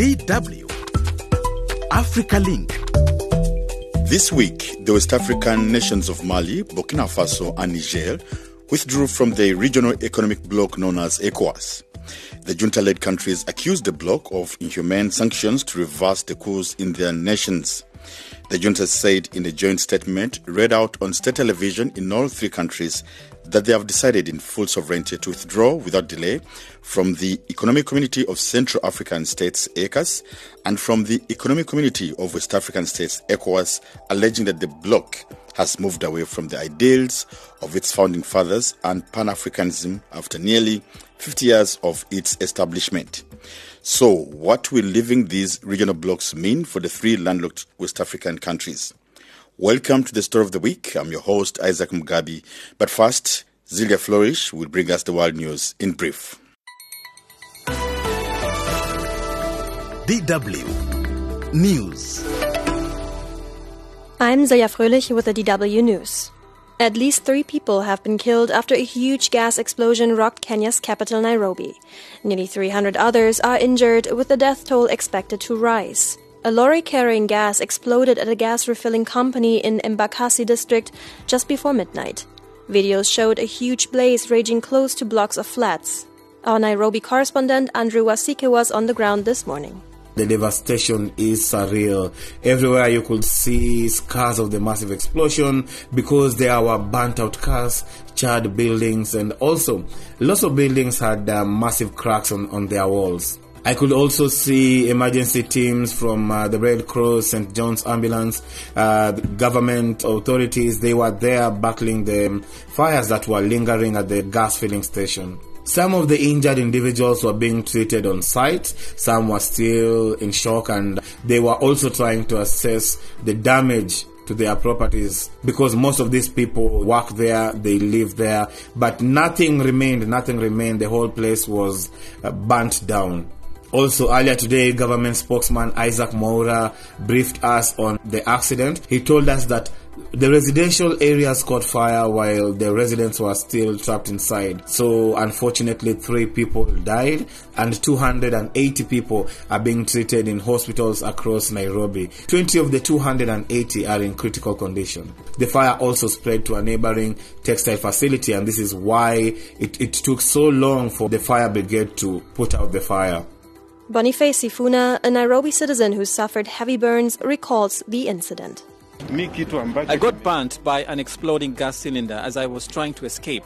DW Africa Link. This week, the West African nations of Mali, Burkina Faso, and Niger withdrew from the regional economic bloc known as ECOWAS. The junta led countries accused the bloc of inhumane sanctions to reverse the course in their nations. The junta said in a joint statement read out on state television in all three countries that they have decided in full sovereignty to withdraw without delay from the Economic Community of Central African States, ECAS, and from the Economic Community of West African States, ECOWAS, alleging that the bloc has moved away from the ideals of its founding fathers and Pan Africanism after nearly 50 years of its establishment. So, what will leaving these regional blocs mean for the three landlocked West African countries? Welcome to the story of the week. I'm your host, Isaac Mugabi. But first, Silja Fröhlich will bring us the world news in brief. DW News. I'm Silja Fröhlich with the DW News. At least three people have been killed after a huge gas explosion rocked Kenya's capital, Nairobi. Nearly 300 others are injured, with the death toll expected to rise. A lorry carrying gas exploded at a gas refilling company in Embakasi district just before midnight. Videos showed a huge blaze raging close to blocks of flats. Our Nairobi correspondent Andrew Wasike was on the ground this morning. The devastation is surreal. Everywhere you could see scars of the massive explosion because there were burnt out cars, charred buildings, and also lots of buildings had uh, massive cracks on, on their walls. I could also see emergency teams from uh, the Red Cross, St. John's Ambulance, uh, government authorities. They were there battling the fires that were lingering at the gas filling station. Some of the injured individuals were being treated on site, some were still in shock, and they were also trying to assess the damage to their properties because most of these people work there, they live there, but nothing remained, nothing remained. The whole place was uh, burnt down. Also, earlier today, government spokesman Isaac Mwaura briefed us on the accident. He told us that the residential areas caught fire while the residents were still trapped inside. So, unfortunately, three people died and 280 people are being treated in hospitals across Nairobi. 20 of the 280 are in critical condition. The fire also spread to a neighboring textile facility, and this is why it, it took so long for the fire brigade to put out the fire. Boniface Sifuna, a Nairobi citizen who suffered heavy burns, recalls the incident. I got burnt by an exploding gas cylinder as I was trying to escape.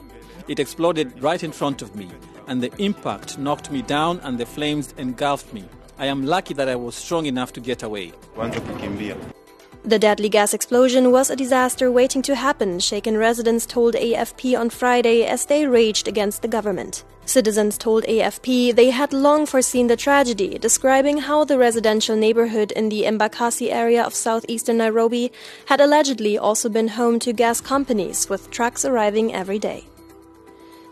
It exploded right in front of me, and the impact knocked me down and the flames engulfed me. I am lucky that I was strong enough to get away. The deadly gas explosion was a disaster waiting to happen, shaken residents told AFP on Friday as they raged against the government. Citizens told AFP they had long foreseen the tragedy, describing how the residential neighborhood in the Embakasi area of southeastern Nairobi had allegedly also been home to gas companies, with trucks arriving every day.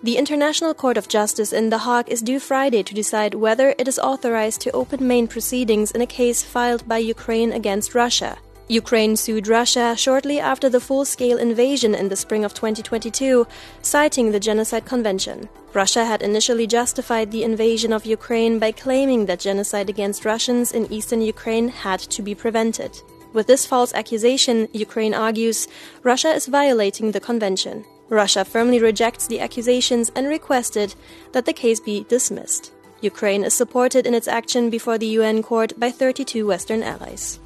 The International Court of Justice in The Hague is due Friday to decide whether it is authorized to open main proceedings in a case filed by Ukraine against Russia. Ukraine sued Russia shortly after the full scale invasion in the spring of 2022, citing the Genocide Convention. Russia had initially justified the invasion of Ukraine by claiming that genocide against Russians in eastern Ukraine had to be prevented. With this false accusation, Ukraine argues Russia is violating the convention. Russia firmly rejects the accusations and requested that the case be dismissed. Ukraine is supported in its action before the UN court by 32 Western allies.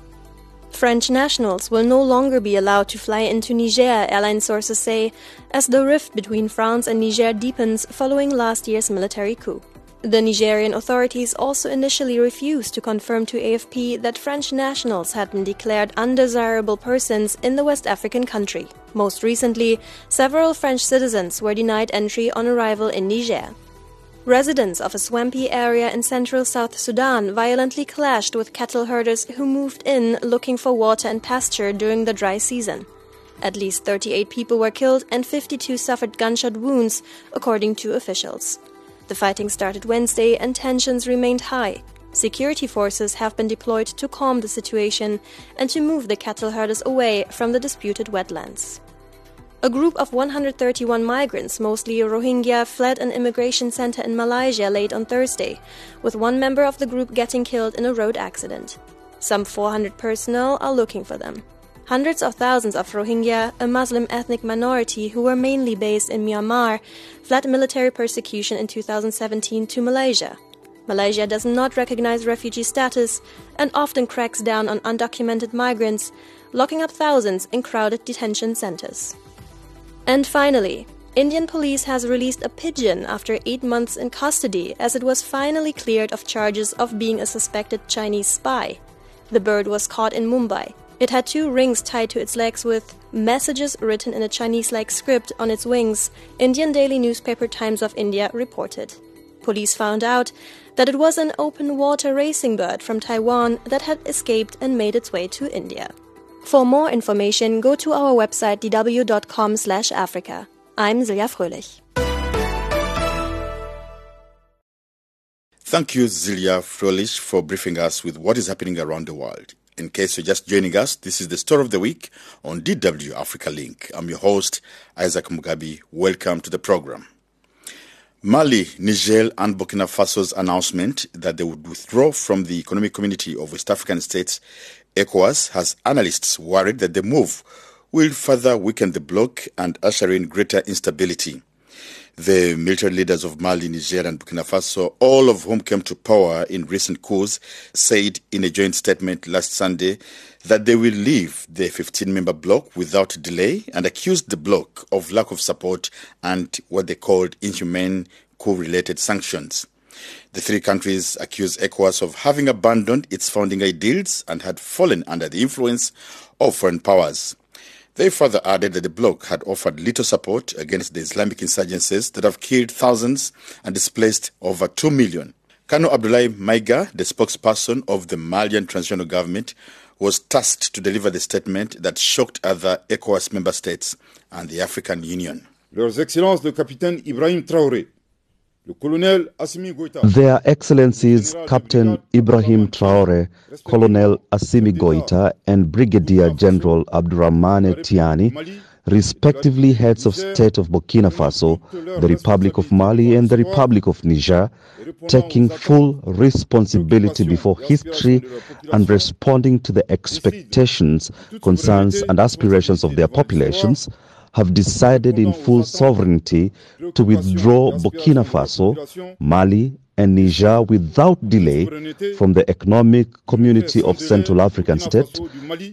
French nationals will no longer be allowed to fly into Niger, airline sources say, as the rift between France and Niger deepens following last year's military coup. The Nigerian authorities also initially refused to confirm to AFP that French nationals had been declared undesirable persons in the West African country. Most recently, several French citizens were denied entry on arrival in Niger. Residents of a swampy area in central South Sudan violently clashed with cattle herders who moved in looking for water and pasture during the dry season. At least 38 people were killed and 52 suffered gunshot wounds, according to officials. The fighting started Wednesday and tensions remained high. Security forces have been deployed to calm the situation and to move the cattle herders away from the disputed wetlands. A group of 131 migrants, mostly Rohingya, fled an immigration center in Malaysia late on Thursday, with one member of the group getting killed in a road accident. Some 400 personnel are looking for them. Hundreds of thousands of Rohingya, a Muslim ethnic minority who were mainly based in Myanmar, fled military persecution in 2017 to Malaysia. Malaysia does not recognize refugee status and often cracks down on undocumented migrants, locking up thousands in crowded detention centers. And finally, Indian police has released a pigeon after eight months in custody as it was finally cleared of charges of being a suspected Chinese spy. The bird was caught in Mumbai. It had two rings tied to its legs with messages written in a Chinese like script on its wings, Indian daily newspaper Times of India reported. Police found out that it was an open water racing bird from Taiwan that had escaped and made its way to India. For more information, go to our website dw.com/africa. I'm Silja Fröhlich. Thank you, Silja Fröhlich, for briefing us with what is happening around the world. In case you're just joining us, this is the story of the week on DW Africa Link. I'm your host, Isaac Mugabi. Welcome to the program. Mali, Niger, and Burkina Faso's announcement that they would withdraw from the Economic Community of West African States, ECOWAS, has analysts worried that the move will further weaken the bloc and usher in greater instability. The military leaders of Mali, Niger, and Burkina Faso, all of whom came to power in recent coups, said in a joint statement last Sunday that they will leave the 15 member bloc without delay and accused the bloc of lack of support and what they called inhumane coup related sanctions. The three countries accused ECOWAS of having abandoned its founding ideals and had fallen under the influence of foreign powers. They further added that the bloc had offered little support against the Islamic insurgencies that have killed thousands and displaced over 2 million. Kano Abdoulaye Maiga, the spokesperson of the Malian transitional government, was tasked to deliver the statement that shocked other ECOWAS member states and the African Union. Leurs Excellences le capitaine Ibrahim Traoré, le colonel Assimi Goïta, Their Excellencies Captain Ibrahim Traore, Colonel Assimi Goita, and Brigadier General Abdurrahmane Tiani, respectively heads of state of Burkina Faso, the Republic of Mali, and the Republic of Niger, taking full responsibility before history and responding to the expectations, concerns, and aspirations of their populations, have decided in full sovereignty to withdraw Burkina Faso, Mali, and Niger without delay from the Economic Community of Central African States,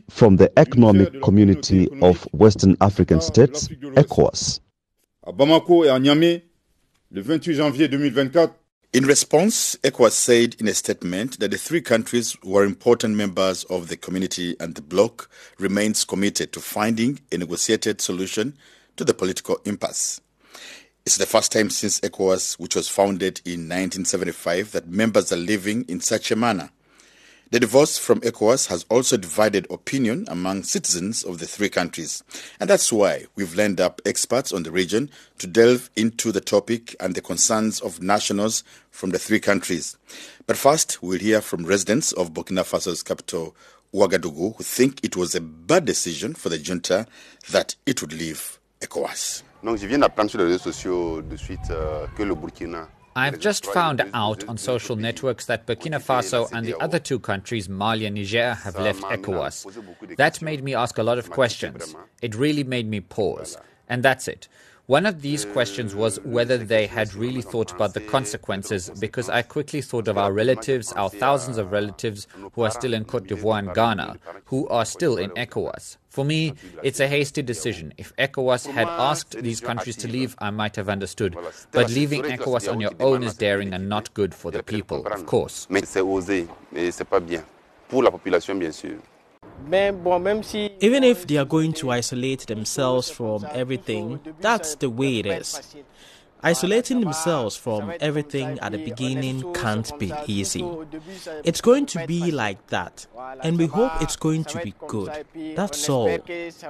from the Economic Community of Western African States, ECOWAS. à Bamako et à Niamey, le 28 janvier 2024, In response, ECOWAS said in a statement that the three countries were important members of the community and the bloc remains committed to finding a negotiated solution to the political impasse. It's the first time since ECOWAS, which was founded in 1975, that members are living in such a manner. The divorce from ECOWAS has also divided opinion among citizens of the three countries. And that's why we've lined up experts on the region to delve into the topic and the concerns of nationals from the three countries. But first, we'll hear from residents of Burkina Faso's capital, Ouagadougou, who think it was a bad decision for the junta that it would leave ECOWAS. Donc je viens d'apprendre sur les réseaux sociaux de suite euh, que le Burkina I've just found out on social networks that Burkina Faso and the other two countries, Mali and Niger, have left ECOWAS. That made me ask a lot of questions. It really made me pause. And that's it. One of these questions was whether they had really thought about the consequences, because I quickly thought of our relatives, our thousands of relatives who are still in Cote d'Ivoire and Ghana, who are still in ECOWAS. For me, it's a hasty decision. If ECOWAS had asked these countries to leave, I might have understood. But leaving ECOWAS on your own is daring and not good for the people, of course. Even if they are going to isolate themselves from everything, that's the way it is. Isolating themselves from everything at the beginning can't be easy. It's going to be like that, and we hope it's going to be good. That's all. It's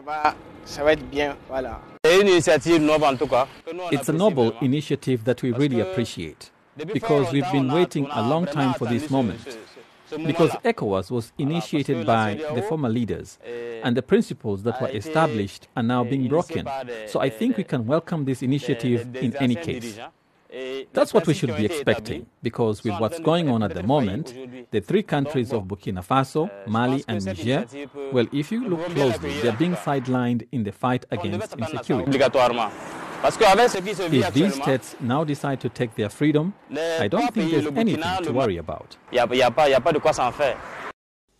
a noble initiative that we really appreciate because we've been waiting a long time for this moment. Because ECOWAS was initiated by the former leaders, and the principles that were established are now being broken. So I think we can welcome this initiative in any case. That's what we should be expecting, because with what's going on at the moment, the three countries of Burkina Faso, Mali, and Niger, well, if you look closely, they're being sidelined in the fight against insecurity. If these states now decide to take their freedom, I don't think there's anything to worry about.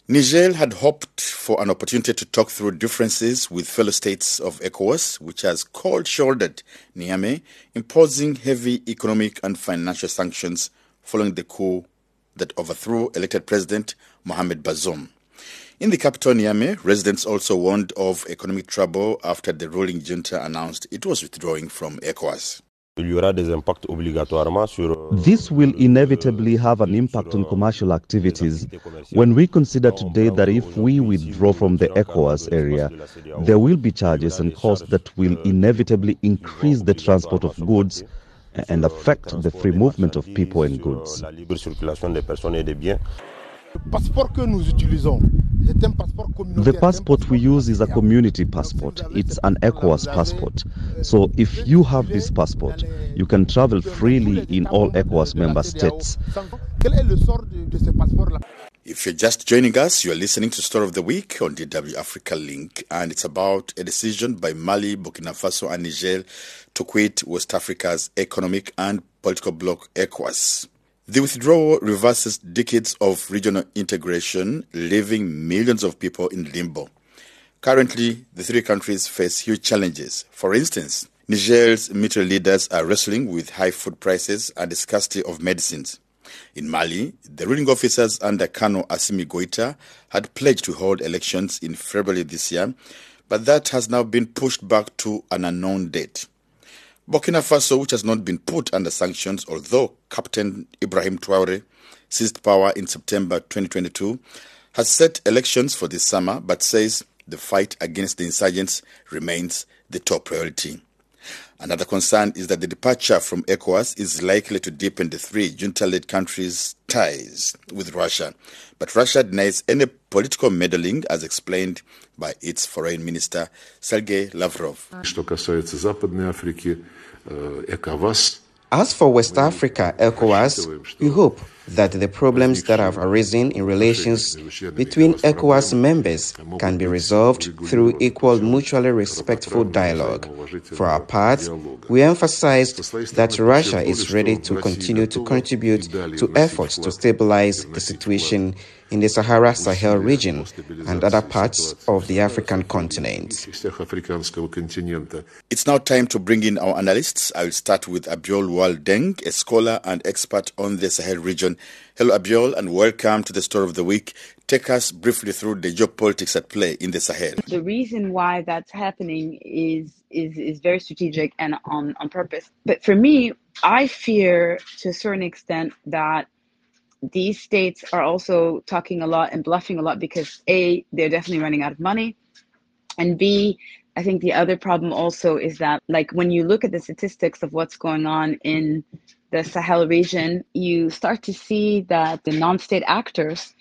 Niger had hoped for an opportunity to talk through differences with fellow states of ECOWAS, which has cold shouldered Niamey, imposing heavy economic and financial sanctions following the coup that overthrew elected President Mohamed Bazoum. In the capital Niamey, residents also warned of economic trouble after the ruling junta announced it was withdrawing from ECOWAS. This will inevitably have an impact on commercial activities. When we consider today that if we withdraw from the ECOWAS area, there will be charges and costs that will inevitably increase the transport of goods and affect the free movement of people and goods. The passport we use is a community passport. It's an ECOWAS passport. So if you have this passport, you can travel freely in all ECOWAS member states. If you're just joining us, you're listening to Story of the Week on DW Africa Link, and it's about a decision by Mali, Burkina Faso, and Niger to quit West Africa's economic and political bloc ECOWAS. The withdrawal reverses decades of regional integration, leaving millions of people in limbo. Currently, the three countries face huge challenges. For instance, Niger's military leaders are wrestling with high food prices and the scarcity of medicines. In Mali, the ruling officers under Colonel Assimi Goita had pledged to hold elections in February this year, but that has now been pushed back to an unknown date. Burkina Faso, which has not been put under sanctions, although Captain Ibrahim Traore seized power in September 2022, has set elections for this summer but says the fight against the insurgents remains the top priority. Another concern is that the departure from ECOWAS is likely to deepen the three junta led countries' ties with Russia. But Russia denies any political meddling, as explained by its foreign minister, Sergei Lavrov. As for West Africa, ECOWAS, we hope that the problems that have arisen in relations between ECOWAS members can be resolved through equal, mutually respectful dialogue. For our part, we emphasized that Russia is ready to continue to contribute to efforts to stabilize the situation in the Sahara Sahel region and other parts of the African continent. It's now time to bring in our analysts. I will start with Abiol Lual Deng, a scholar and expert on the Sahel region. Hello, Abiol, and welcome to the Story of the Week. Take us briefly through the geopolitics at play in the Sahel. The reason why that's happening is is is very strategic and on on purpose. But for me, I fear to a certain extent that these states are also talking a lot and bluffing a lot because A, they're definitely running out of money. And B, I think the other problem also is that, like, when you look at the statistics of what's going on in the Sahel region, you start to see that the non state actors,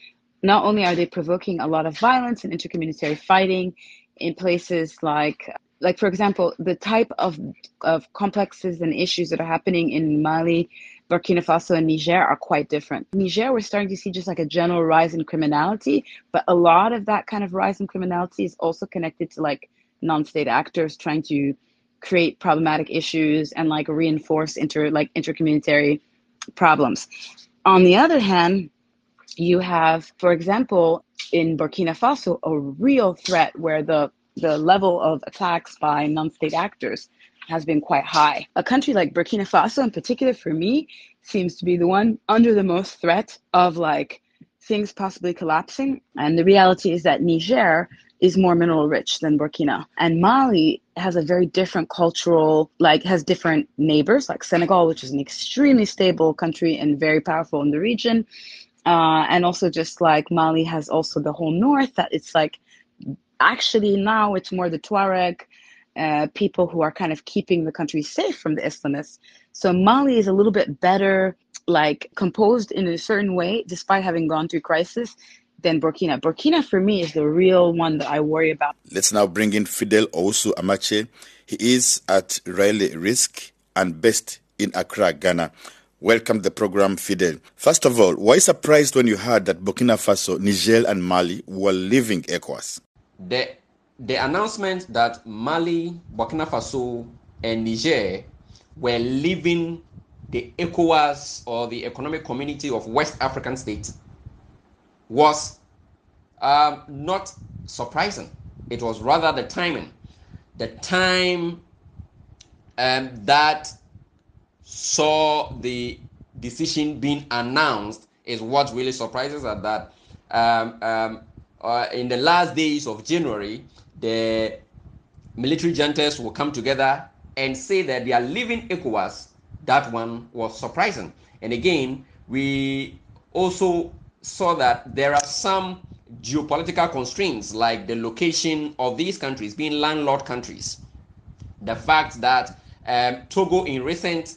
not only are they provoking a lot of violence and intercommunitary fighting in places like like for example the type of of complexes and issues that are happening in mali Burkina Faso and Niger are quite different. Niger, we're starting to see just like a general rise in criminality, but a lot of that kind of rise in criminality is also connected to like non-state actors trying to create problematic issues and like reinforce inter like intercommunitary problems. On the other hand, you have, for example, in Burkina Faso, a real threat where the the level of attacks by non-state actors has been quite high. A country like Burkina Faso, in particular, for me, seems to be the one under the most threat of like things possibly collapsing. And the reality is that Niger is more mineral rich than Burkina. And Mali has a very different cultural, like, has different neighbors, like Senegal, which is an extremely stable country and very powerful in the region. Uh, and also, just like Mali has also the whole north, that it's like actually now it's more the Tuareg uh, people who are kind of keeping the country safe from the Islamists. So Mali is a little bit better, like composed in a certain way, despite having gone through crisis, than Burkina. Burkina, for me, is the real one that I worry about. Let's now bring in Fidel Owusu Amakye. He is at Riley Risk and based in Accra, Ghana. Welcome to the program, Fidel. First of all, why surprised when you heard that Burkina Faso, Niger, and Mali were leaving ECOWAS? The, the announcement that Mali, Burkina Faso, and Niger were leaving the ECOWAS or the Economic Community of West African States was um, not surprising. It was rather the timing. The time um, that saw the decision being announced is what really surprises us that um, um, uh, in the last days of January, the military juntas will come together and say that they are leaving ECOWAS. That one was surprising. And again, we also saw that there are some geopolitical constraints like the location of these countries being landlord countries. The fact that um, Togo in recent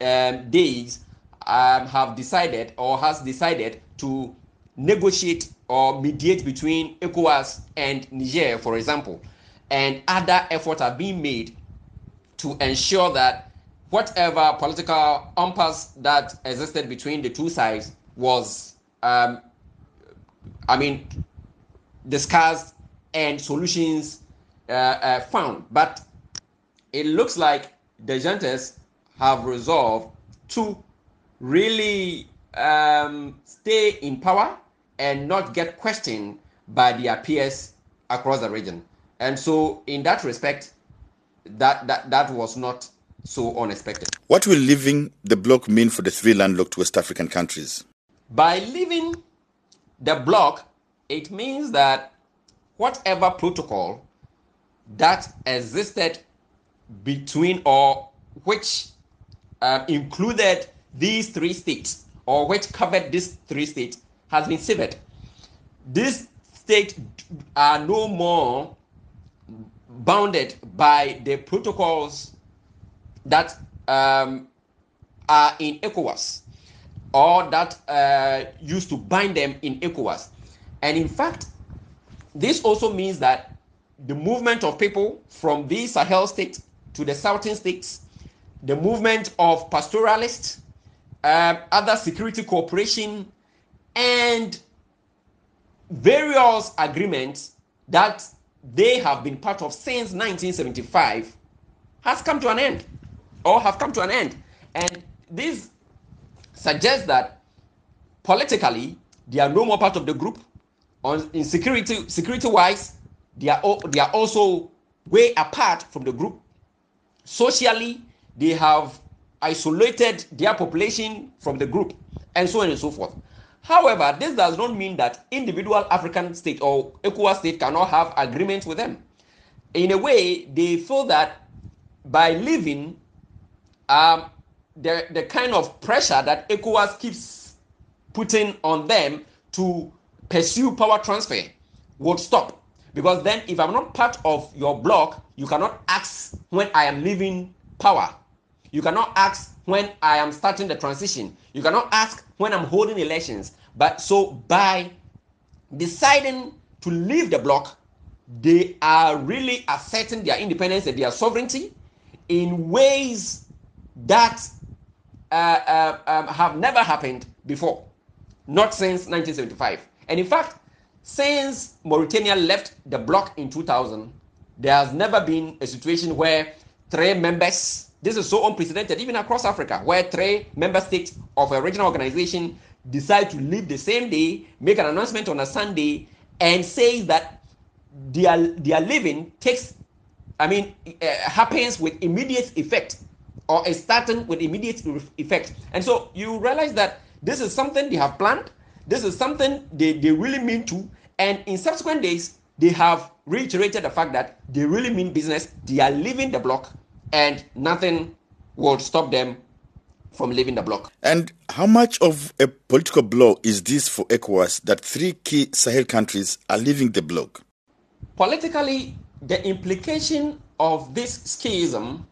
um, days um, have decided or has decided to negotiate or mediate between ECOWAS and Niger, for example, and other efforts are being made to ensure that whatever political impasse that existed between the two sides was, um, I mean, discussed and solutions uh, uh, found. But it looks like the juntas have resolved to really um, stay in power and not get questioned by their peers across the region. And so, in that respect, that, that, that was not so unexpected. What will leaving the bloc mean for the three landlocked West African countries? By leaving the block, it means that whatever protocol that existed between or which uh, included these three states or which covered these three states has been severed. These states are no more bounded by the protocols that um, are in ECOWAS or that uh, used to bind them in ECOWAS. And in fact, this also means that the movement of people from these Sahel states to the southern states, the movement of pastoralists, um, other security cooperation, and various agreements that they have been part of since 1975 has come to an end or have come to an end. And this suggests that politically they are no more part of the group. On in security security wise, they are they are also way apart from the group. Socially, they have isolated their population from the group, and so on and so forth. However, this does not mean that individual African state or ECOWAS state cannot have agreements with them. In a way, they feel that by leaving, um, the, the kind of pressure that ECOWAS keeps putting on them to pursue power transfer would stop. Because then, if I'm not part of your block, you cannot ask when I am leaving power. You cannot ask when I am starting the transition. You cannot ask when I'm holding elections. But so by deciding to leave the block, they are really asserting their independence and their sovereignty in ways that uh, uh, um, have never happened before, not since 1975. And in fact, since Mauritania left the bloc in 2000, there has never been a situation where three members, this is so unprecedented, even across Africa, where three member states of a regional organization decide to leave the same day, make an announcement on a Sunday, and say that their, their leaving takes, I mean, uh, happens with immediate effect or is starting with immediate effect. And so you realize that this is something they have planned, this is something they, they really mean to, and in subsequent days, they have reiterated the fact that they really mean business, they are leaving the bloc, and nothing will stop them from leaving the bloc. And how much of a political blow is this for ECOWAS that three key Sahel countries are leaving the bloc? Politically, the implication of this schism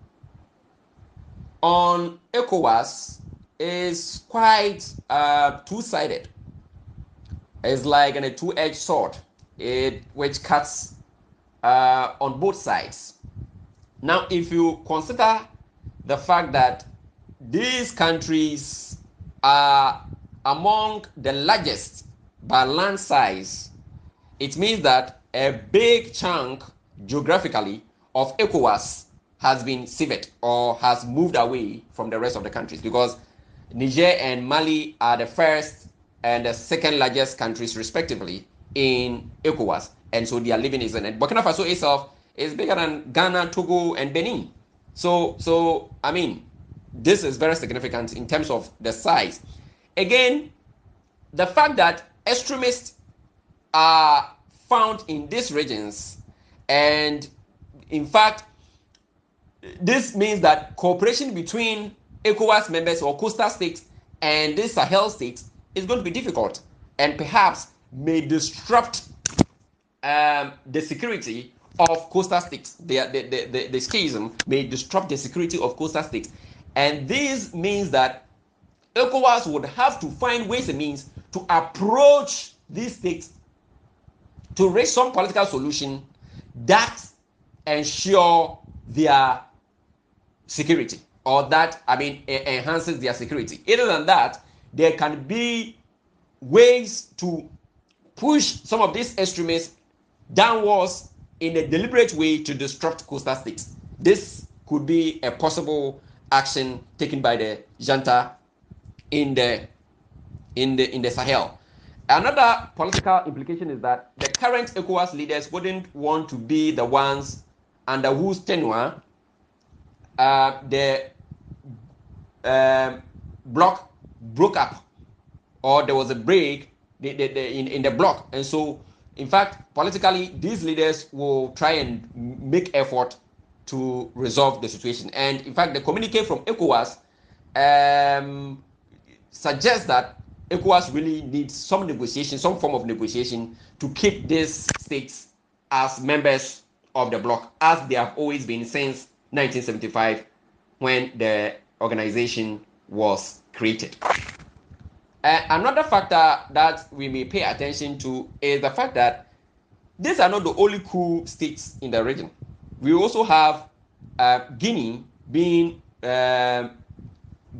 on ECOWAS is quite uh, two sided. It's like a two-edged sword, it which cuts uh, on both sides. Now, if you consider the fact that these countries are among the largest by land size, it means that a big chunk geographically of ECOWAS has been severed or has moved away from the rest of the countries because Niger and Mali are the first and the second largest countries, respectively, in ECOWAS. And so their living is in it. Burkina Faso itself is bigger than Ghana, Togo, and Benin. So, so I mean, this is very significant in terms of the size. Again, the fact that extremists are found in these regions, and in fact, this means that cooperation between ECOWAS members or coastal states and the Sahel states is going to be difficult and perhaps may disrupt um, the security of coastal states. The, the, the, the, the schism may disrupt the security of coastal states. And this means that ECOWAS would have to find ways and means to approach these states to reach some political solution that ensure their security or that I mean enhances their security. Other than that, there can be ways to push some of these extremists downwards in a deliberate way to disrupt coastal states. This could be a possible action taken by the junta in the in the in the Sahel. Another political implication is that the current ECOWAS leaders wouldn't want to be the ones under whose tenure uh, the um, block broke up or there was a break the, the, the, in, in the block. And so, in fact, politically, these leaders will try and make effort to resolve the situation. And in fact, the communique from ECOWAS um, suggests that ECOWAS really needs some negotiation, some form of negotiation to keep these states as members of the bloc, as they have always been since 1975 when the organization was created. Uh, another factor that we may pay attention to is the fact that these are not the only cool states in the region. We also have uh, Guinea being uh,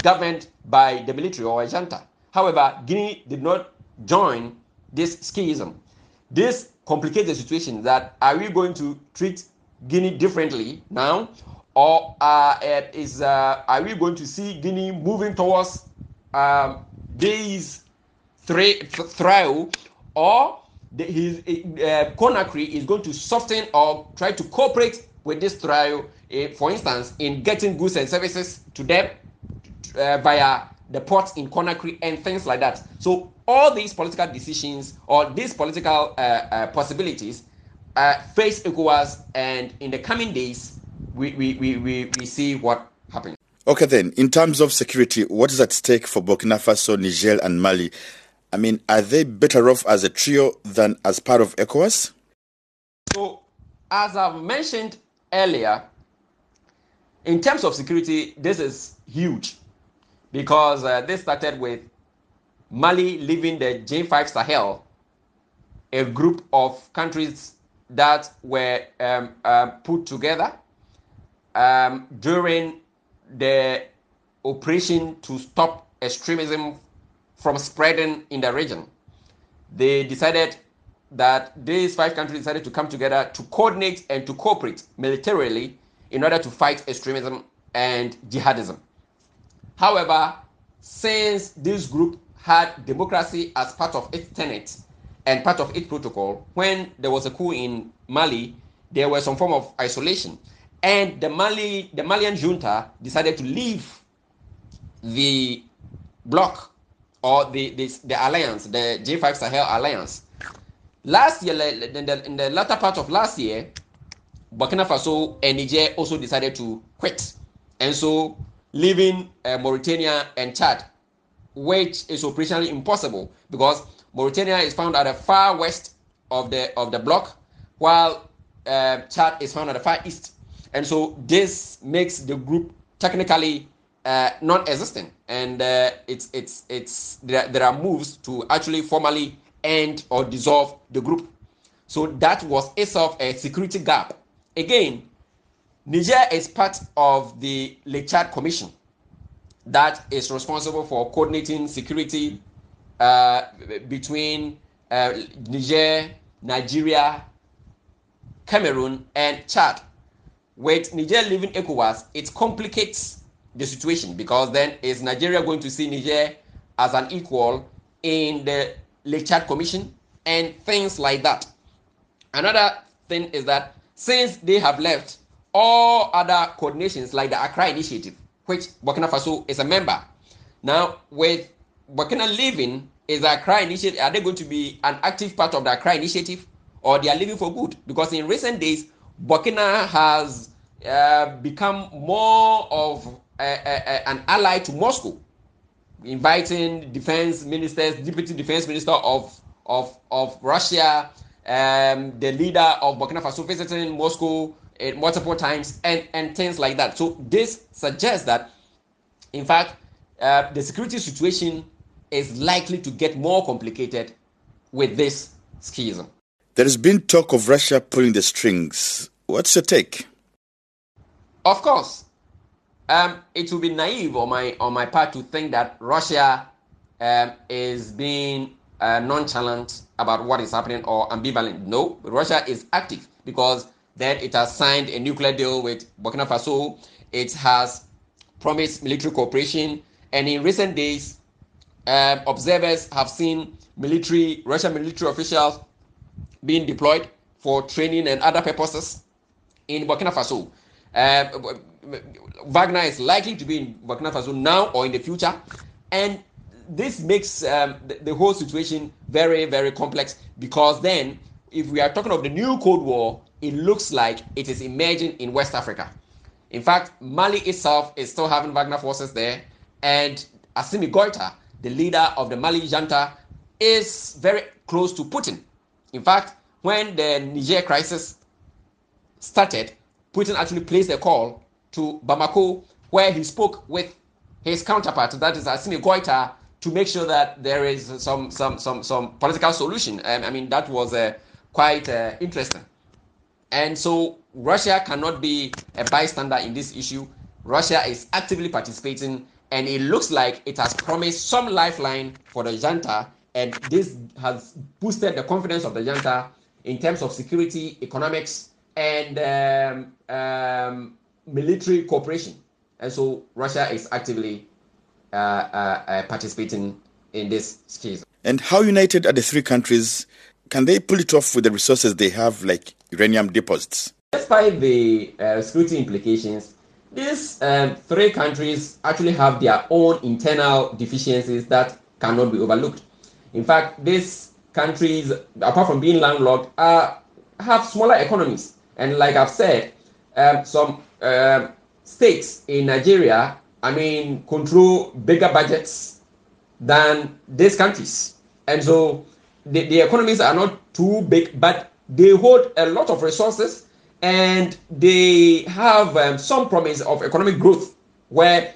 governed by the military or a junta. However, Guinea did not join this schism. This complicates the situation that are we going to treat Guinea differently now or uh, is uh, are we going to see Guinea moving towards um, these three trial, or the, his uh, Conakry is going to soften or try to cooperate with this trial, uh, for instance, in getting goods and services to them uh, via the ports in Conakry and things like that. So all these political decisions or these political uh, uh, possibilities face ECOWAS, and in the coming days, we, we, we, we, we see what happens. Okay, then, in terms of security, what is at stake for Burkina Faso, Niger, and Mali? I mean, are they better off as a trio than as part of ECOWAS? So, as I've mentioned earlier, in terms of security, this is huge because uh, this started with Mali leaving the G5 Sahel, a group of countries that were um, uh, put together um, during the operation to stop extremism from spreading in the region. They decided that these five countries decided to come together to coordinate and to cooperate militarily in order to fight extremism and jihadism. However, since this group had democracy as part of its tenets and part of its protocol, when there was a coup in Mali, there was some form of isolation and the Mali, the Malian junta decided to leave the bloc or the, the, the alliance, the G5 Sahel alliance. Last year, in the, in the latter part of last year, Burkina Faso and Niger also decided to quit. And so, leaving uh, Mauritania and Chad, which is operationally impossible because Mauritania is found at the far west of the of the bloc, while uh, Chad is found at the far east. And so this makes the group technically uh, non-existent, and uh, it's it's it's there, there are moves to actually formally end or dissolve the group. So that was itself a security gap. Again, Niger is part of the Lake Chad Commission that is responsible for coordinating security uh, between uh, Niger, Nigeria, Cameroon, and Chad. With Niger leaving ECOWAS, it complicates the situation because then is Nigeria going to see Niger as an equal in the Lake Chad Commission and things like that. Another thing is that since they have left all other coordinations like the Accra Initiative, which Burkina Faso is a member, now with Burkina leaving, is the Accra Initiative, are they going to be an active part of the Accra Initiative or they are leaving for good? Because in recent days, Burkina has uh, become more of a, a, an ally to Moscow, inviting defense ministers, deputy defense minister of, of, of Russia, um, the leader of Burkina Faso visiting Moscow uh, multiple times, and, and things like that. So this suggests that, in fact, uh, the security situation is likely to get more complicated with this schism. There has been talk of Russia pulling the strings. What's your take? Of course, um, it would be naive on my on my part to think that Russia um, is being uh, nonchalant about what is happening or ambivalent. No, Russia is active because then it has signed a nuclear deal with Burkina Faso. It has promised military cooperation, and in recent days, uh, observers have seen military Russian military officials being deployed for training and other purposes in Burkina Faso. Uh, Wagner is likely to be in Burkina Faso now or in the future, and this makes um, the, the, whole situation very, very complex because then, if we are talking of the new Cold War, it looks like it is emerging in West Africa. In fact, Mali itself is still having Wagner forces there, and Assimi Goita, the leader of the Mali junta, is very close to Putin. In fact, when the Niger crisis started, Putin actually placed a call to Bamako where he spoke with his counterpart, that is Assimi Goita, to make sure that there is some some some some political solution. Um, I mean, that was uh, quite uh, interesting. And so Russia cannot be a bystander in this issue. Russia is actively participating, and it looks like it has promised some lifeline for the junta, and this has boosted the confidence of the junta in terms of security, economics, and um, um, military cooperation. And so Russia is actively uh, uh, uh, participating in this scheme. And how united are the three countries? Can they pull it off with the resources they have, like uranium deposits? Despite the uh, security implications, these um, three countries actually have their own internal deficiencies that cannot be overlooked. In fact, these countries, apart from being landlocked, are, have smaller economies. And like I've said, um, some uh, states in Nigeria, I mean, control bigger budgets than these countries. And so the, the economies are not too big, but they hold a lot of resources and they have um, some promise of economic growth where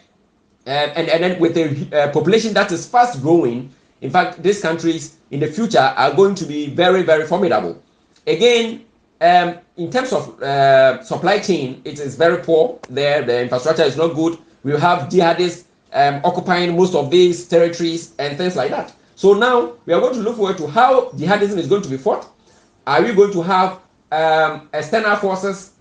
uh, and, and then with a uh, population that is fast growing in fact these countries in the future are going to be very very formidable again um, in terms of uh, supply chain, it is very poor there. The infrastructure is not good. We have jihadists um, occupying most of these territories and things like that. So now we are going to look forward to how jihadism is going to be fought. Are we going to have um, external forces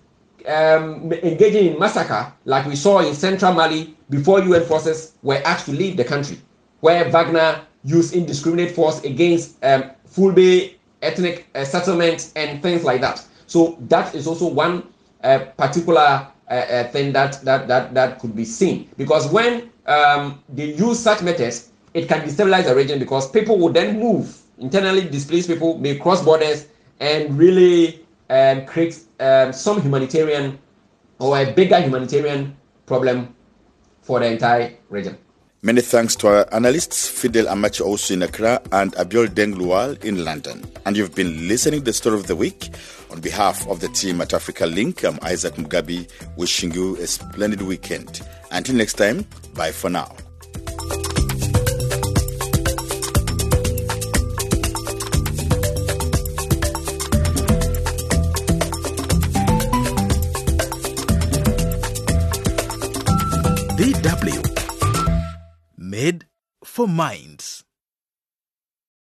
um, engaging in massacre like we saw in central Mali before UN forces were asked to leave the country, where Wagner used indiscriminate force against um, Fulbe ethnic uh, settlements and things like that. So that is also one uh, particular uh, uh, thing that, that, that, that could be seen. Because when um, they use such methods, it can destabilize the region because people will then move. Internally displaced people may cross borders and really um, create um, some humanitarian or a bigger humanitarian problem for the entire region. Many thanks to our analysts Fidel Amakye also in Accra and Abiol Deng Lual in London. And you've been listening to the story of the week. On behalf of the team at Africa Link, I'm Isaac Mugabi wishing you a splendid weekend. Until next time, bye for now. DW head for minds.